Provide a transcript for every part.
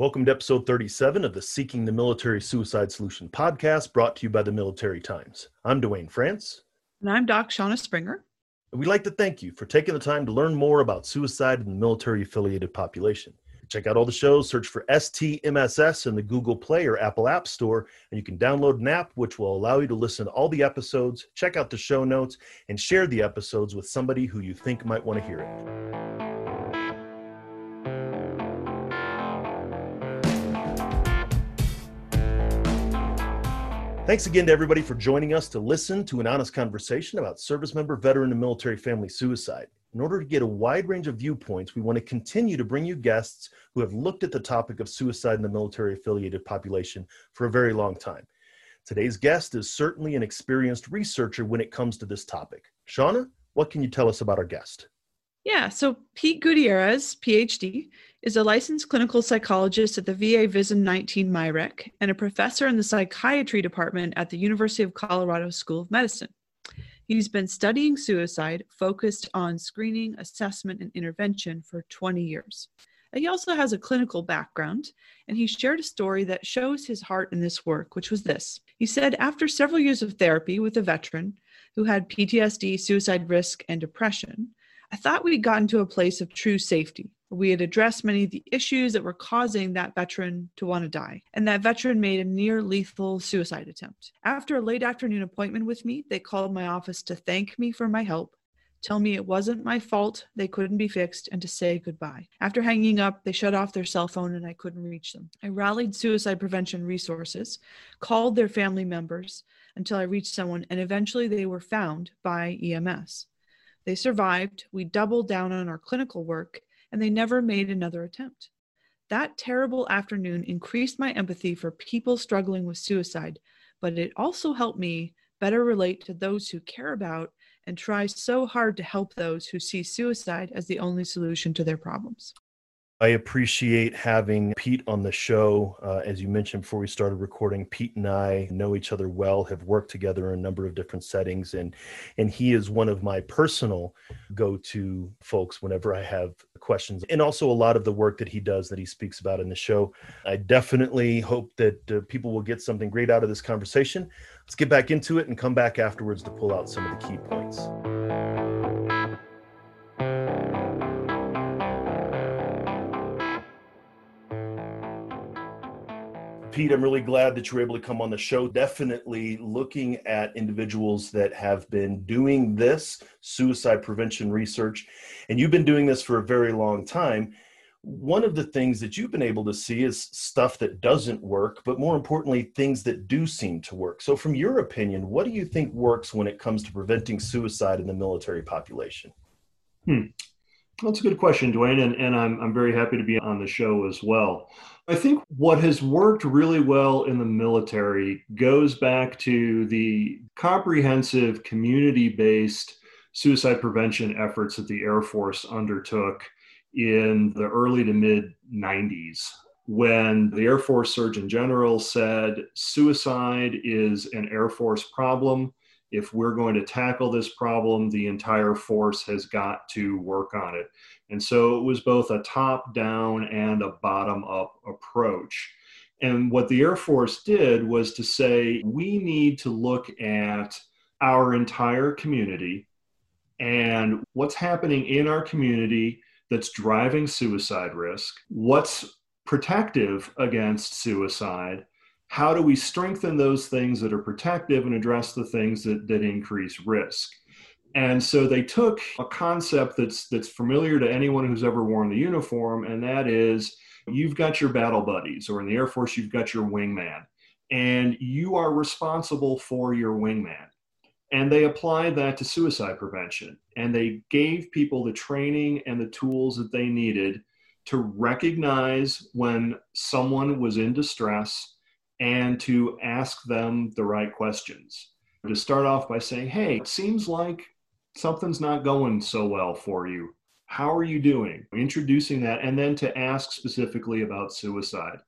Welcome to episode 37 of the Seeking the Military Suicide Solution podcast brought to you by the Military Times. I'm Dwayne France. And I'm Doc Shauna Springer. And we'd like to thank you for taking the time to learn more about suicide in the military affiliated population. Check out all the shows, search for STMSS in the Google Play or Apple App Store, and you can download an app which will allow you to listen to all the episodes, check out the show notes, and share the episodes with somebody who you think might want to hear it. Thanks again to everybody for joining us to listen to an honest conversation about service member, veteran, and military family suicide. In order to get a wide range of viewpoints, we want to continue to bring you guests who have looked at the topic of suicide in the military affiliated population for a very long time. Today's guest is certainly an experienced researcher when it comes to this topic. Shauna, what can you tell us about our guest? Yeah, so Pete Gutierrez, PhD, is a licensed clinical psychologist at the VA VISN 19 MIRECC and a professor in the psychiatry department at the University of Colorado School of Medicine. He's been studying suicide focused on screening, assessment, and intervention for 20 years. He also has a clinical background, and he shared a story that shows his heart in this work, which was this. He said, after several years of therapy with a veteran who had PTSD, suicide risk, and depression, I thought we'd gotten to a place of true safety. We had addressed many of the issues that were causing that veteran to want to die, and that veteran made a near lethal suicide attempt. After a late afternoon appointment with me, they called my office to thank me for my help, tell me it wasn't my fault, they couldn't be fixed, and to say goodbye. After hanging up, they shut off their cell phone and I couldn't reach them. I rallied suicide prevention resources, called their family members until I reached someone, and eventually they were found by EMS. They survived. We doubled down on our clinical work, and they never made another attempt. That terrible afternoon increased my empathy for people struggling with suicide, but it also helped me better relate to those who care about and try so hard to help those who see suicide as the only solution to their problems. I appreciate having Pete on the show. Uh, as you mentioned before we started recording, Pete and I know each other well, have worked together in a number of different settings, and and he is one of my personal go-to folks whenever I have questions, and also a lot of the work that he does that he speaks about in the show. I definitely hope that uh, people will get something great out of this conversation. Let's get back into it and come back afterwards to pull out some of the key points. Pete, I'm really glad that you were able to come on the show. Definitely looking at individuals that have been doing this suicide prevention research, and you've been doing this for a very long time. One of the things that you've been able to see is stuff that doesn't work, but more importantly, things that do seem to work. So, from your opinion, what do you think works when it comes to preventing suicide in the military population? Hmm. That's a good question, Dwayne, and, and I'm, I'm very happy to be on the show as well. I think what has worked really well in the military goes back to the comprehensive community based suicide prevention efforts that the Air Force undertook in the early to mid 90s when the Air Force Surgeon General said suicide is an Air Force problem. If we're going to tackle this problem, the entire force has got to work on it. And so it was both a top down and a bottom up approach. And what the Air Force did was to say, we need to look at our entire community and what's happening in our community that's driving suicide risk, what's protective against suicide, how do we strengthen those things that are protective and address the things that, that increase risk. And so they took a concept that's that's familiar to anyone who's ever worn the uniform, and that is you've got your battle buddies, or in the Air Force, you've got your wingman, and you are responsible for your wingman. And they applied that to suicide prevention, and they gave people the training and the tools that they needed to recognize when someone was in distress and to ask them the right questions. To start off by saying, hey, it seems like something's not going so well for you. How are you doing? Introducing that, and then to ask specifically about suicide.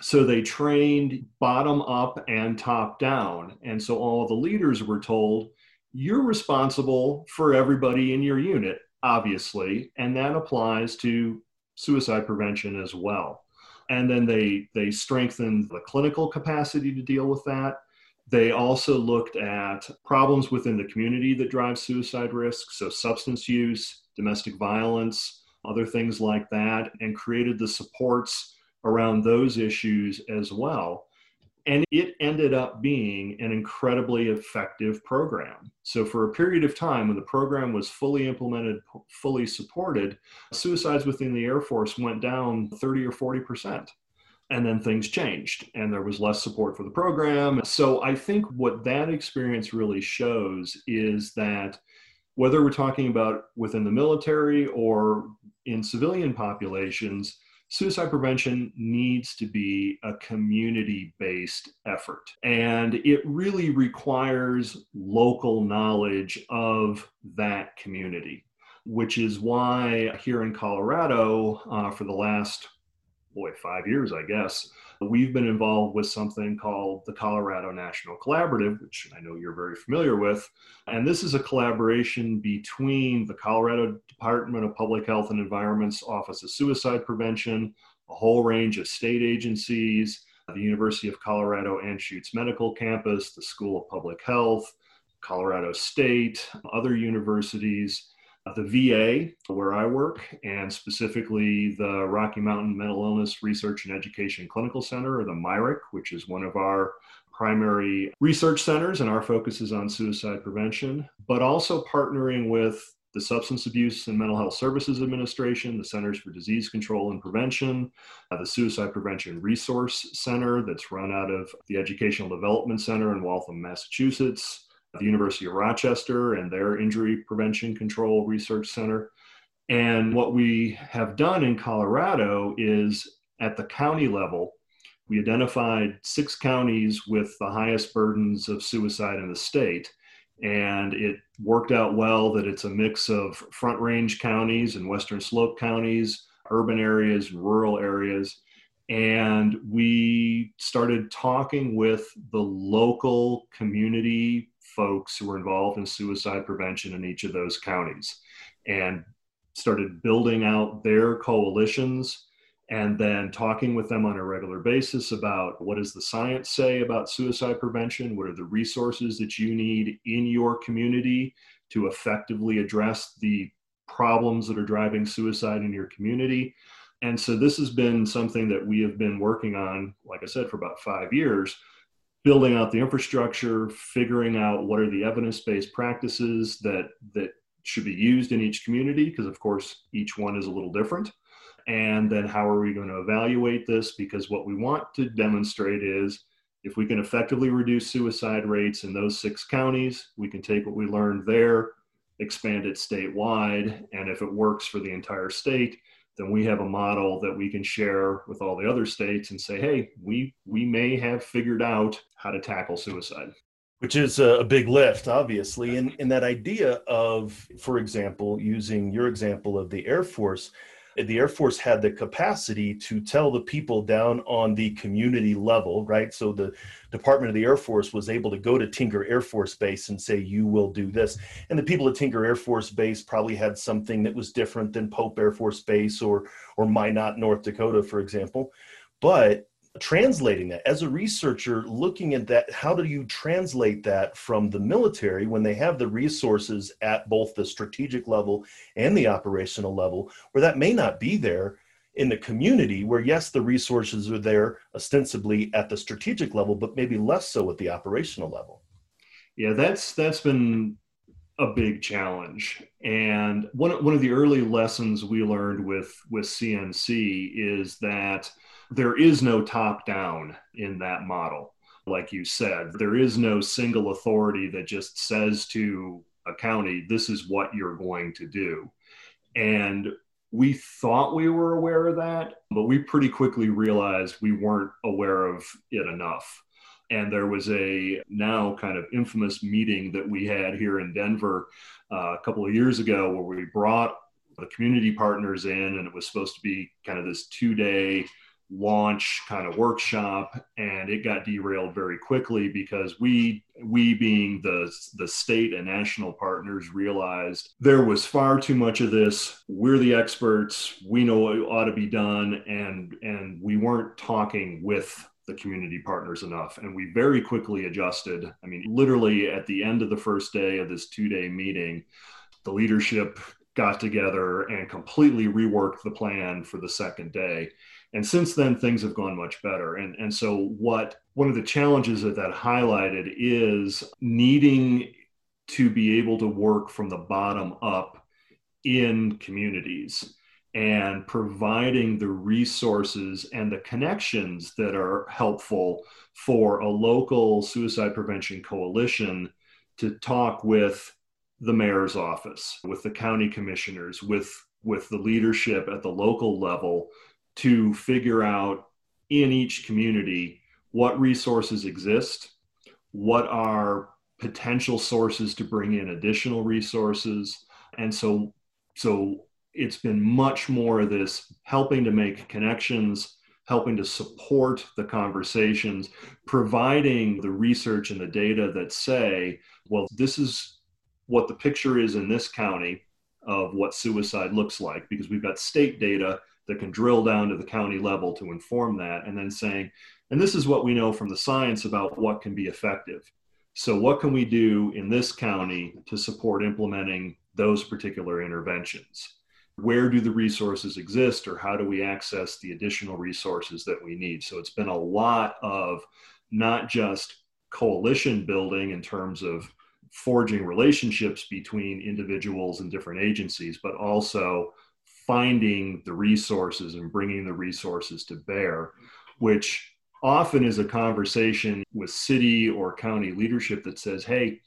So they trained bottom up and top down. And so all the leaders were told, you're responsible for everybody in your unit, obviously, and that applies to suicide prevention as well. And then they they strengthened the clinical capacity to deal with that. They also looked at problems within the community that drive suicide risk so substance use domestic violence other things like that and created the supports around those issues as well and it ended up being an incredibly effective program. So, for a period of time when the program was fully implemented, fully supported, suicides within the Air Force went down 30 or 40%. And then things changed and there was less support for the program. So, I think what that experience really shows is that whether we're talking about within the military or in civilian populations, suicide prevention needs to be a community based effort. And it really requires local knowledge of that community, which is why here in Colorado, uh, for the last, boy, five years, I guess, we've been involved with something called the Colorado National Collaborative, which I know you're very familiar with. And this is a collaboration between the Colorado Department of Public Health and Environment's Office of Suicide Prevention, a whole range of state agencies, the University of Colorado Anschutz Medical Campus, the School of Public Health, Colorado State, other universities, the VA, where I work, and specifically the Rocky Mountain Mental Illness Research and Education Clinical Center, or the MIRECC, which is one of our primary research centers, and our focus is on suicide prevention, but also partnering with the Substance Abuse and Mental Health Services Administration, the Centers for Disease Control and Prevention, uh, the Suicide Prevention Resource Center that's run out of the Educational Development Center in Waltham, Massachusetts, the University of Rochester and their Injury Prevention Control Research Center. And what we have done in Colorado is at the county level, we identified six counties with the highest burdens of suicide in the state. And it worked out well that it's a mix of front range counties and western slope counties, urban areas, rural areas. And we started talking with the local community folks who were involved in suicide prevention in each of those counties and started building out their coalitions and then talking with them on a regular basis about what does the science say about suicide prevention? What are the resources that you need in your community to effectively address the problems that are driving suicide in your community? And so this has been something that we have been working on like i said for about five years building out the infrastructure, figuring out what are the evidence-based practices that that should be used in each community, because of course each one is a little different. And then how are we going to evaluate this? Because what we want to demonstrate is if we can effectively reduce suicide rates in those six counties, we can take what we learned there, expand it statewide, and if it works for the entire state, then we have a model that we can share with all the other states and say, hey, we we may have figured out how to tackle suicide. Which is a, big lift, obviously. And, and that idea of, for example, using your example of the Air Force, the Air Force had the capacity to tell the people down on the community level, right? So the Department of the Air Force was able to go to Tinker Air Force Base and say, you will do this. And the people at Tinker Air Force Base probably had something that was different than Pope Air Force Base or, or Minot, North Dakota, for example. But translating that. As a researcher looking at that how do you translate that from the military when they have the resources at both the strategic level and the operational level where that may not be there in the community where yes the resources are there ostensibly at the strategic level but maybe less so at the operational level? Yeah that's that's been a big challenge and one, one of the early lessons we learned with with cnc is that there is no top down in that model. Like you said, there is no single authority that just says to a county, this is what you're going to do. And we thought we were aware of that, but we pretty quickly realized we weren't aware of it enough. And there was a now kind of infamous meeting that we had here in Denver uh, a couple of years ago where we brought the community partners in, and it was supposed to be kind of this two day launch kind of workshop. And it got derailed very quickly because we we being the the state and national partners realized there was far too much of this. We're the experts. We know what ought to be done. And and we weren't talking with the community partners enough. And we very quickly adjusted. I mean literally at the end of the first day of this two day meeting the leadership got together and completely reworked the plan for the second day. And since then things have gone much better. And and so what one of the challenges that that highlighted is needing to be able to work from the bottom up in communities and providing the resources and the connections that are helpful for a local suicide prevention coalition to talk with the mayor's office with the county commissioners with with the leadership at the local level to figure out in each community what resources exist, what are potential sources to bring in additional resources. And so, so it's been much more of this helping to make connections, helping to support the conversations, providing the research and the data that say, well, this is what the picture is in this county of what suicide looks like, because we've got state data that can drill down to the county level to inform that and then saying and this is what we know from the science about what can be effective. So what can we do in this county to support implementing those particular interventions where do the resources exist or how do we access the additional resources that we need so it's been a lot of not just coalition building in terms of forging relationships between individuals and different agencies but also finding the resources and bringing the resources to bear, which often is a conversation with city or county leadership that says, hey,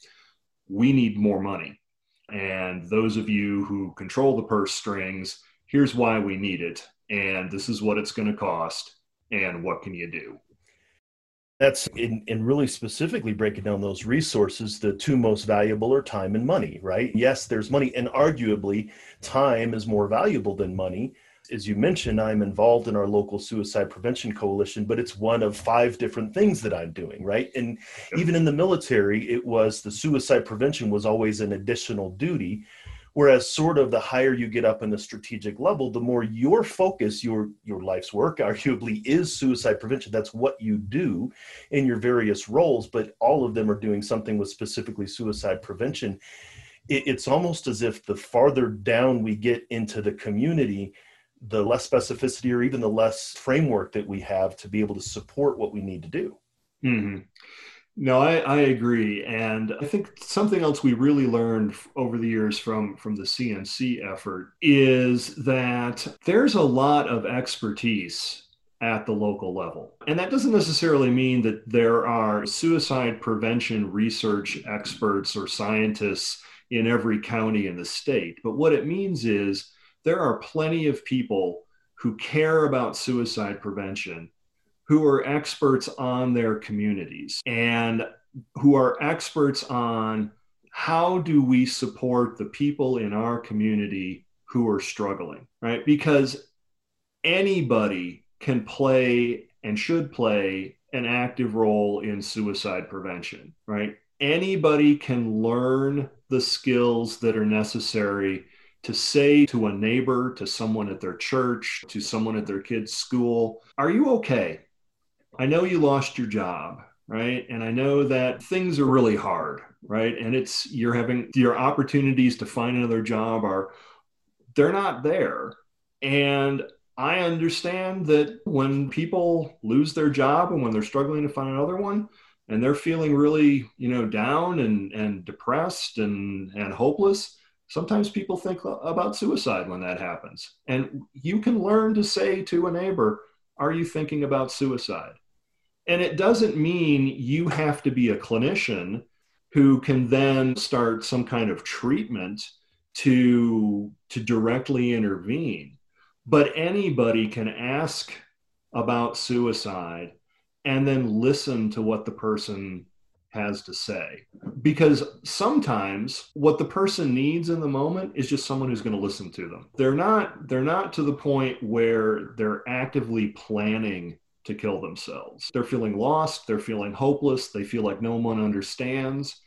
we need more money. And those of you who control the purse strings, here's why we need it. And this is what it's going to cost. And what can you do? that's in, in really specifically breaking down those resources the two most valuable are time and money right yes there's money and arguably time is more valuable than money as you mentioned i'm involved in our local suicide prevention coalition but it's one of five different things that i'm doing right and even in the military it was the suicide prevention was always an additional duty Whereas sort of the higher you get up in the strategic level, the more your focus, your your life's work arguably is suicide prevention. That's what you do in your various roles, but all of them are doing something with specifically suicide prevention. It, it's almost as if the farther down we get into the community, the less specificity or even the less framework that we have to be able to support what we need to do. Mm-hmm. No, I, I agree, and I think something else we really learned over the years from from the CNC effort is that there's a lot of expertise at the local level. And that doesn't necessarily mean that there are suicide prevention research experts or scientists in every county in the state. But what it means is there are plenty of people who care about suicide prevention who are experts on their communities and who are experts on how do we support the people in our community who are struggling, right? Because anybody can play and should play an active role in suicide prevention, right? Anybody can learn the skills that are necessary to say to a neighbor, to someone at their church, to someone at their kid's school, Are you okay? I know you lost your job, right? And I know that things are really hard, right? And it's you're having your opportunities to find another job are they're not there. And I understand that when people lose their job and when they're struggling to find another one and they're feeling really, you know, down and and depressed and and hopeless, sometimes people think about suicide when that happens. And you can learn to say to a neighbor, are you thinking about suicide? And it doesn't mean you have to be a clinician who can then start some kind of treatment to, to directly intervene. But anybody can ask about suicide and then listen to what the person has to say. Because sometimes what the person needs in the moment is just someone who's going to listen to them. They're not they're not to the point where they're actively planning to kill themselves. They're feeling lost, they're feeling hopeless, they feel like no one understands.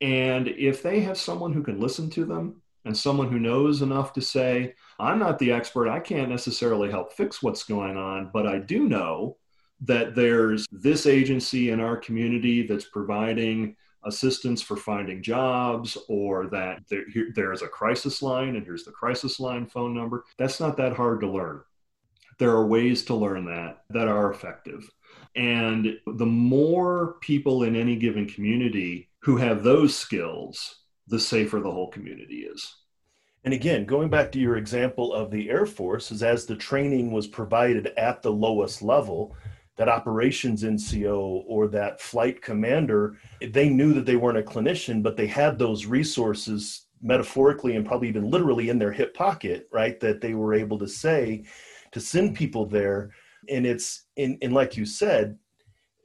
And if they have someone who can listen to them and someone who knows enough to say, I'm not the expert, I can't necessarily help fix what's going on, but I do know that there's this agency in our community that's providing assistance for finding jobs or that there, here, there's a crisis line and here's the crisis line phone number. That's not that hard to learn. There are ways to learn that that are effective. And the more people in any given community who have those skills, the safer the whole community is. And again, going back to your example of the Air Force, is as the training was provided at the lowest level, that operations NCO or that flight commander, they knew that they weren't a clinician, but they had those resources metaphorically and probably even literally in their hip pocket, right? That they were able to say to send people there. And it's in and like you said,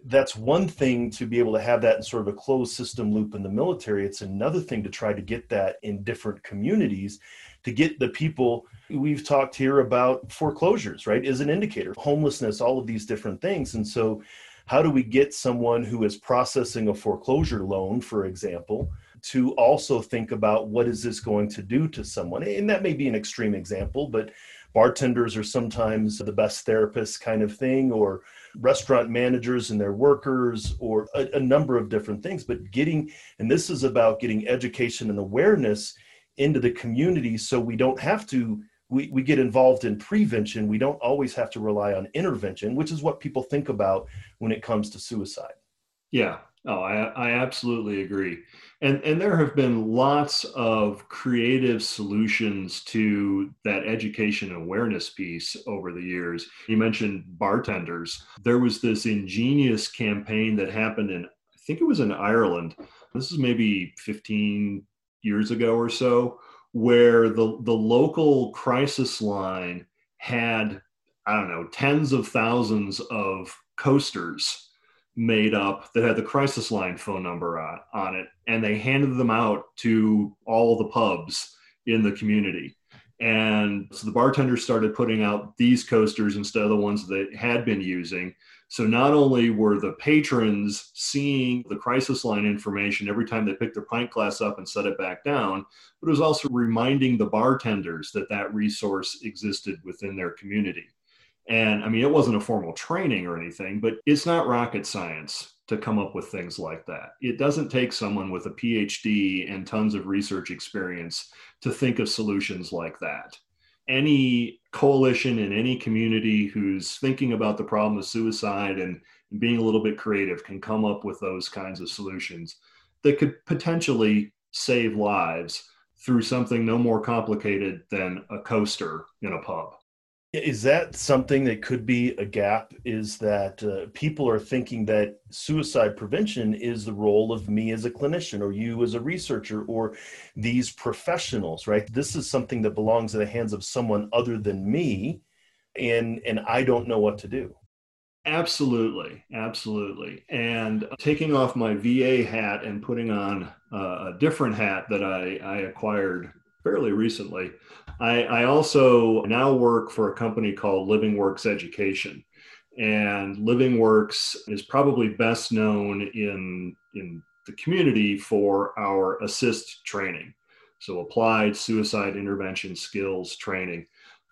that's one thing to be able to have that in sort of a closed system loop in the military. It's another thing to try to get that in different communities to get the people we've talked here about foreclosures right is an indicator. Homelessness all of these different things. And so how do we get someone who is processing a foreclosure loan for example to also think about what is this going to do to someone? And that may be an extreme example but bartenders are sometimes the best therapists kind of thing or restaurant managers and their workers or a, a number of different things. But getting and this is about getting education and awareness into the community so we don't have to we, we get involved in prevention. We don't always have to rely on intervention which is what people think about when it comes to suicide. Yeah. Oh i, I absolutely agree. And and there have been lots of creative solutions to that education awareness piece over the years. You mentioned bartenders. There was this ingenious campaign that happened in i think it was in ireland. This is maybe 15 years ago or so, where the, the local crisis line had, I don't know, tens of thousands of coasters made up that had the crisis line phone number on, on it. And they handed them out to all the pubs in the community. And so the bartenders started putting out these coasters instead of the ones that had been using. So not only were the patrons seeing the crisis line information every time they picked their pint glass up and set it back down, but it was also reminding the bartenders that that resource existed within their community. And I mean, it wasn't a formal training or anything, but it's not rocket science to come up with things like that. It doesn't take someone with a PhD and tons of research experience to think of solutions like that any coalition in any community who's thinking about the problem of suicide and being a little bit creative can come up with those kinds of solutions that could potentially save lives through something no more complicated than a coaster in a pub. Is that something that could be a gap? Is that uh, people are thinking that suicide prevention is the role of me as a clinician or you as a researcher or these professionals, right? This is something that belongs in the hands of someone other than me, and and I don't know what to do. Absolutely, absolutely. And taking off my VA hat and putting on a different hat that I, I acquired fairly recently. I, I also now work for a company called LivingWorks Education. And LivingWorks is probably best known in, in the community for our ASIST training. So, applied suicide intervention skills training.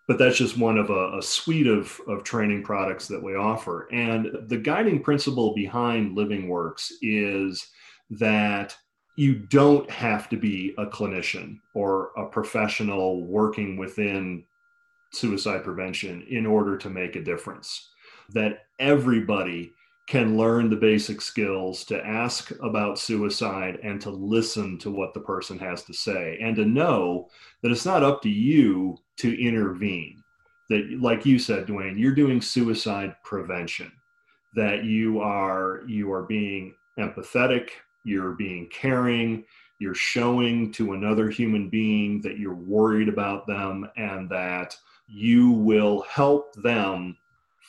But that's just one of a, a suite of, of training products that we offer. And the guiding principle behind LivingWorks is that you don't have to be a clinician or a professional working within suicide prevention in order to make a difference. That everybody can learn the basic skills to ask about suicide and to listen to what the person has to say and to know that it's not up to you to intervene. That, like you said, Dwayne, you're doing suicide prevention, that you are you are being empathetic you're being caring, you're showing to another human being that you're worried about them and that you will help them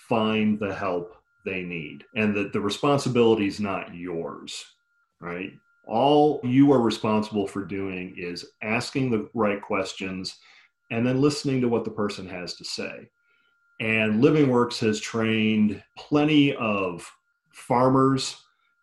find the help they need and that the responsibility is not yours right? All you are responsible for doing is asking the right questions and then listening to what the person has to say. And LivingWorks has trained plenty of farmers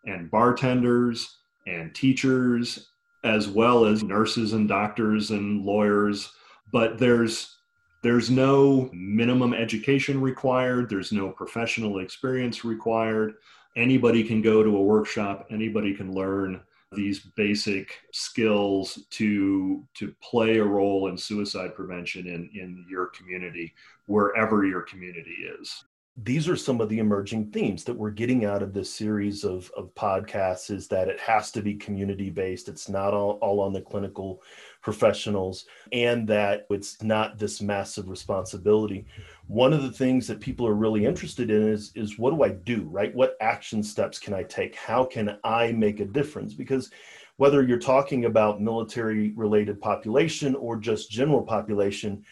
and bartenders and teachers, as well as nurses and doctors and lawyers. But there's there's no minimum education required. There's no professional experience required. Anybody can go to a workshop. Anybody can learn these basic skills to to play a role in suicide prevention in in your community wherever your community is these are some of the emerging themes that we're getting out of this series of, of podcasts is that it has to be community based it's not all, all on the clinical professionals and that it's not this massive responsibility. One of the things that people are really interested in is is what do i do right? What action steps can i take? How can i make a difference? Because whether you're talking about military related population or just general population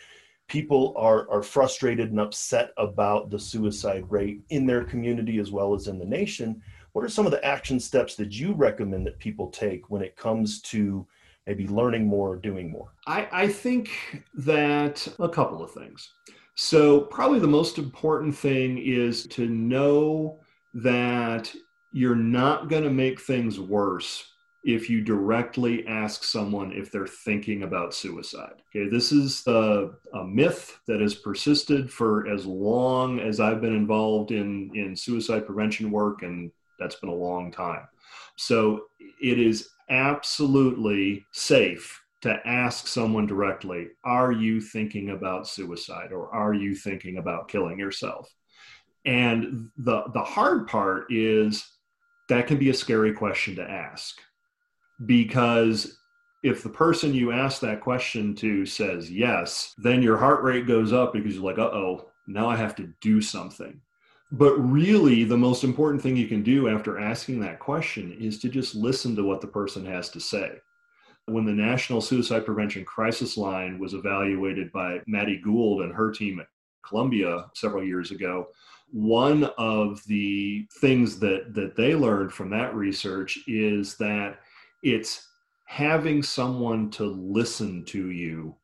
people are are frustrated and upset about the suicide rate in their community as well as in the nation. What are some of the action steps that you recommend that people take when it comes to maybe learning more or doing more? I, I think that a couple of things. So probably the most important thing is to know that you're not going to make things worse if you directly ask someone if they're thinking about suicide. Okay, this is a, a, myth that has persisted for as long as I've been involved in, in suicide prevention work, and that's been a long time. So it is absolutely safe to ask someone directly, Are you thinking about suicide or are you thinking about killing yourself? And the, the hard part is that can be a scary question to ask because if the person you ask that question to says yes, then your heart rate goes up because you're like, uh oh, now I have to do something. But really, the most important thing you can do after asking that question is to just listen to what the person has to say. When the National Suicide Prevention Crisis Line was evaluated by Maddie Gould and her team at Columbia several years ago, one of the things that, that they learned from that research is that it's having someone to listen to you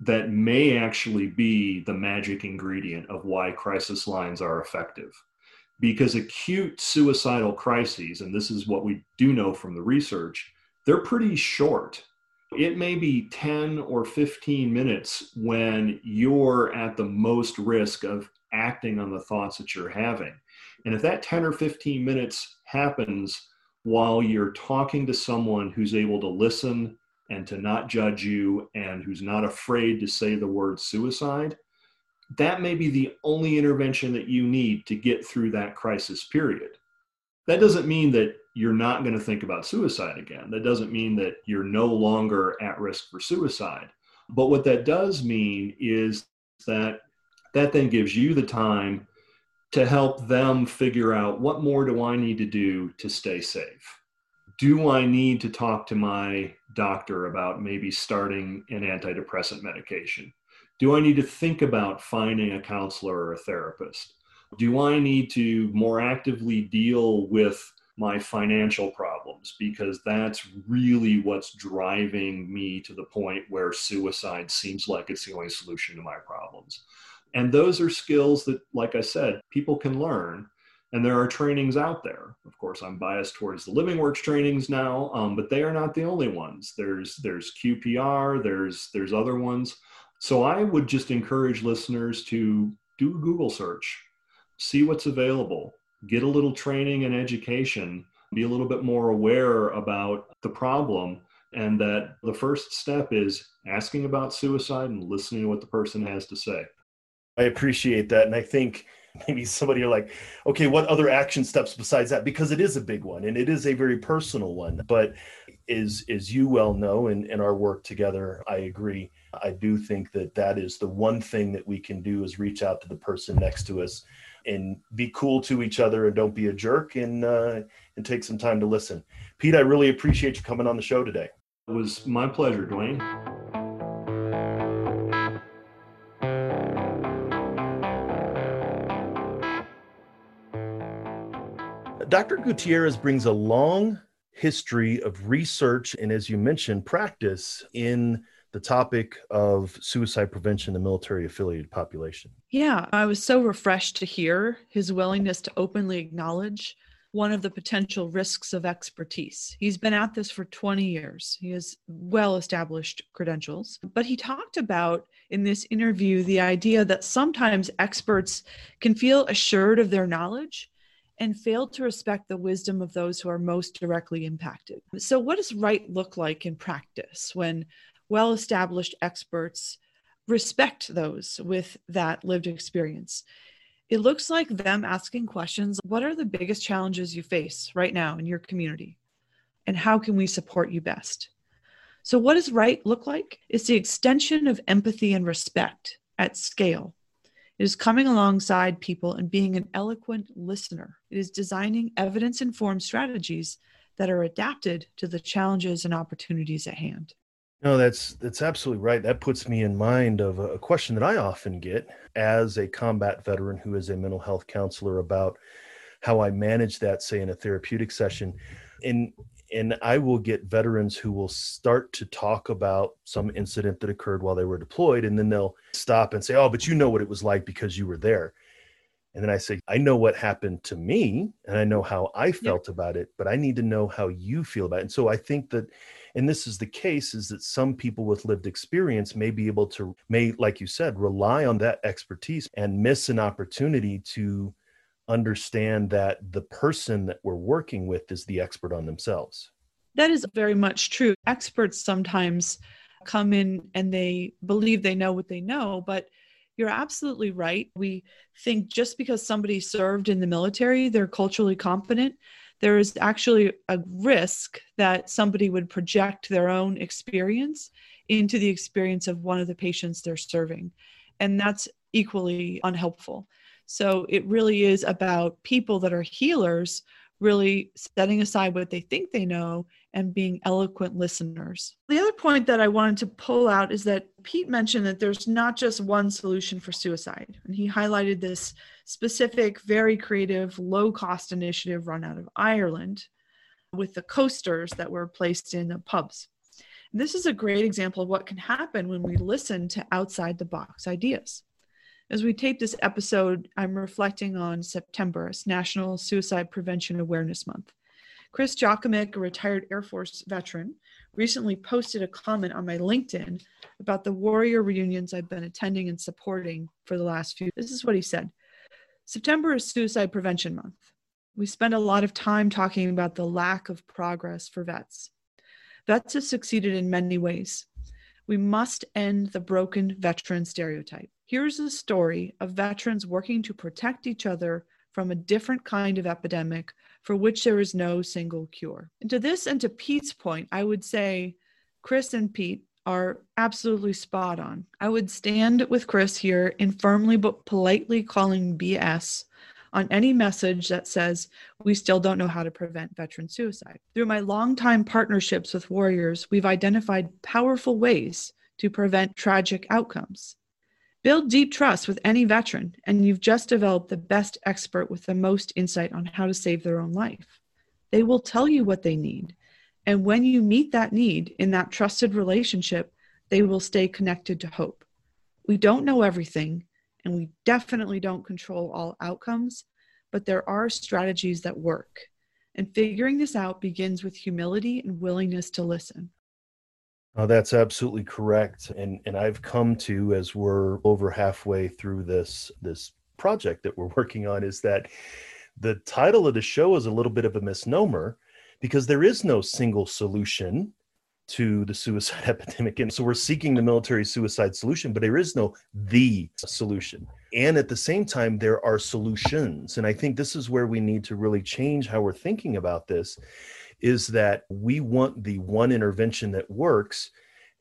that may actually be the magic ingredient of why crisis lines are effective. Because acute suicidal crises, and this is what we do know from the research, they're pretty short. It may be 10 or 15 minutes when you're at the most risk of acting on the thoughts that you're having. And if that 10 or 15 minutes happens while you're talking to someone who's able to listen and to not judge you and who's not afraid to say the word suicide, that may be the only intervention that you need to get through that crisis period. That doesn't mean that you're not going to think about suicide again. That doesn't mean that you're no longer at risk for suicide. But what that does mean is that that then gives you the time to help them figure out what more do I need to do to stay safe? Do I need to talk to my doctor about maybe starting an antidepressant medication? Do I need to think about finding a counselor or a therapist? Do I need to more actively deal with my financial problems? Because that's really what's driving me to the point where suicide seems like it's the only solution to my problems. And those are skills that, like I said, people can learn. And there are trainings out there. Of course, I'm biased towards the LivingWorks trainings now, um, but they are not the only ones. There's there's QPR, there's there's other ones. So I would just encourage listeners to do a Google search, see what's available, get a little training and education, be a little bit more aware about the problem, and that the first step is asking about suicide and listening to what the person has to say. I appreciate that. And I think maybe somebody are like, okay, what other action steps besides that? Because it is a big one and it is a very personal one. But as, as you well know in, in our work together, I agree. I do think that that is the one thing that we can do is reach out to the person next to us and be cool to each other and don't be a jerk and uh, and take some time to listen. Pete, I really appreciate you coming on the show today. It was my pleasure, Dwayne. Dr. Gutierrez brings a long history of research and, as you mentioned, practice in the topic of suicide prevention in the military affiliated population. Yeah, I was so refreshed to hear his willingness to openly acknowledge one of the potential risks of expertise. He's been at this for 20 years. He has well established credentials. But he talked about in this interview the idea that sometimes experts can feel assured of their knowledge and fail to respect the wisdom of those who are most directly impacted. So, what does right look like in practice when well established experts respect those with that lived experience? It looks like them asking questions What are the biggest challenges you face right now in your community? And how can we support you best? So, what does right look like? It's the extension of empathy and respect at scale. It is coming alongside people and being an eloquent listener. It is designing evidence informed strategies that are adapted to the challenges and opportunities at hand. No, that's that's absolutely right. That puts me in mind of a question that I often get as a combat veteran who is a mental health counselor about how I manage that, say, in a therapeutic session. And and I will get veterans who will start to talk about some incident that occurred while they were deployed, and then they'll stop and say, "Oh, but you know what it was like because you were there." And then I say, I know what happened to me and I know how I felt about it, but I need to know how you feel about it. And so I think that, and this is the case, is that some people with lived experience may be able to, may, like you said, rely on that expertise and miss an opportunity to understand that the person that we're working with is the expert on themselves. That is very much true. Experts sometimes come in and they believe they know what they know, but you're absolutely right. We think just because somebody served in the military, they're culturally competent. There is actually a risk that somebody would project their own experience into the experience of one of the patients they're serving. And that's equally unhelpful. So it really is about people that are healers really setting aside what they think they know and being eloquent listeners. The other point that I wanted to pull out is that Pete mentioned that there's not just one solution for suicide. And he highlighted this specific, very creative, low cost initiative run out of Ireland with the coasters that were placed in the pubs. And this is a great example of what can happen when we listen to outside the box ideas. As we tape this episode, I'm reflecting on September, as National Suicide Prevention Awareness Month. Chris Jochimik, a retired Air Force veteran, recently posted a comment on my LinkedIn about the warrior reunions I've been attending and supporting for the last few. This is what he said September is Suicide Prevention Month. We spend a lot of time talking about the lack of progress for vets. Vets have succeeded in many ways. We must end the broken veteran stereotype. Here's a story of veterans working to protect each other from a different kind of epidemic for which there is no single cure. And to this and to Pete's point, I would say Chris and Pete are absolutely spot on. I would stand with Chris here in firmly but politely calling BS on any message that says we still don't know how to prevent veteran suicide. Through my longtime partnerships with warriors, we've identified powerful ways to prevent tragic outcomes. Build deep trust with any veteran, and you've just developed the best expert with the most insight on how to save their own life. They will tell you what they need. And when you meet that need in that trusted relationship, they will stay connected to hope. We don't know everything, and we definitely don't control all outcomes, but there are strategies that work. And figuring this out begins with humility and willingness to listen. Oh, that's absolutely correct. And and I've come to as we're over halfway through this this project that we're working on is that the title of the show is a little bit of a misnomer because there is no single solution to the suicide epidemic. And so we're seeking the military suicide solution, but there is no the solution. And at the same time, there are solutions. And I think this is where we need to really change how we're thinking about this is that we want the one intervention that works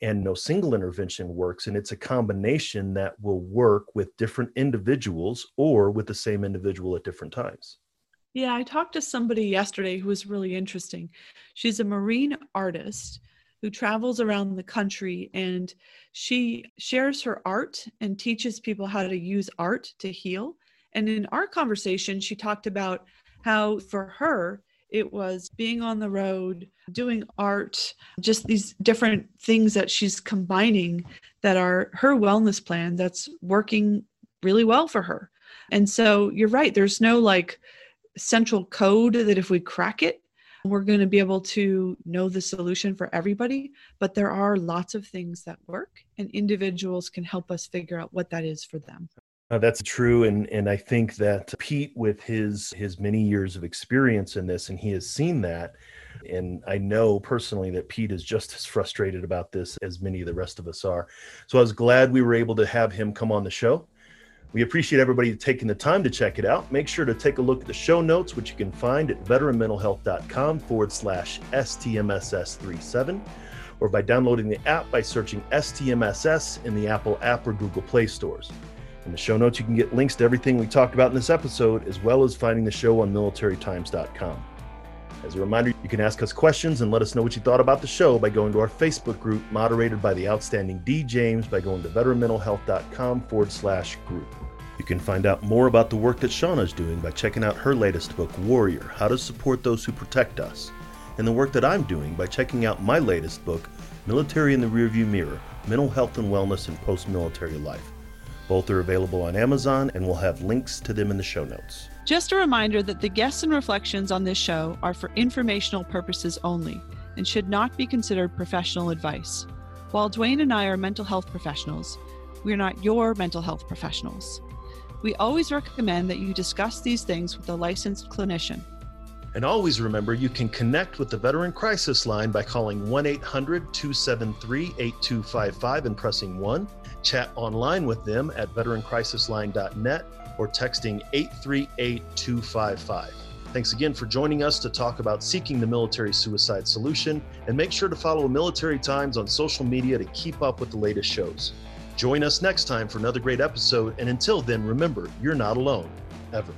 and no single intervention works. And it's a combination that will work with different individuals or with the same individual at different times. Yeah, I talked to somebody yesterday who was really interesting. She's a marine artist who travels around the country and she shares her art and teaches people how to use art to heal. And in our conversation, she talked about how for her, it was being on the road, doing art, just these different things that she's combining that are her wellness plan that's working really well for her. And so you're right, there's no like central code that if we crack it, we're going to be able to know the solution for everybody. But there are lots of things that work, and individuals can help us figure out what that is for them. Uh, that's true, and and I think that Pete, with his his many years of experience in this, and he has seen that, and I know personally that Pete is just as frustrated about this as many of the rest of us are. So I was glad we were able to have him come on the show. We appreciate everybody taking the time to check it out. Make sure to take a look at the show notes, which you can find at veteranmentalhealth.com forward slash STMSS37, or by downloading the app by searching STMSS in the Apple app or Google Play stores. In the show notes, you can get links to everything we talked about in this episode, as well as finding the show on militarytimes.com. As a reminder, you can ask us questions and let us know what you thought about the show by going to our Facebook group, moderated by the outstanding D. James, by going to veteranmentalhealth.com forward slash group. You can find out more about the work that Shauna is doing by checking out her latest book, Warrior How to Support Those Who Protect Us, and the work that I'm doing by checking out my latest book, Military in the Rearview Mirror Mental Health and Wellness in Post Military Life. Both are available on Amazon, and we'll have links to them in the show notes. Just a reminder that the guests and reflections on this show are for informational purposes only and should not be considered professional advice. While Duane and I are mental health professionals, we are not your mental health professionals. We always recommend that you discuss these things with a licensed clinician. And always remember you can connect with the Veteran Crisis Line by calling 1 800 273 8255 and pressing 1 Chat online with them at veterancrisisline.net or texting 838 Thanks again for joining us to talk about seeking the military suicide solution. And make sure to follow Military Times on social media to keep up with the latest shows. Join us next time for another great episode. And until then, remember, you're not alone, ever.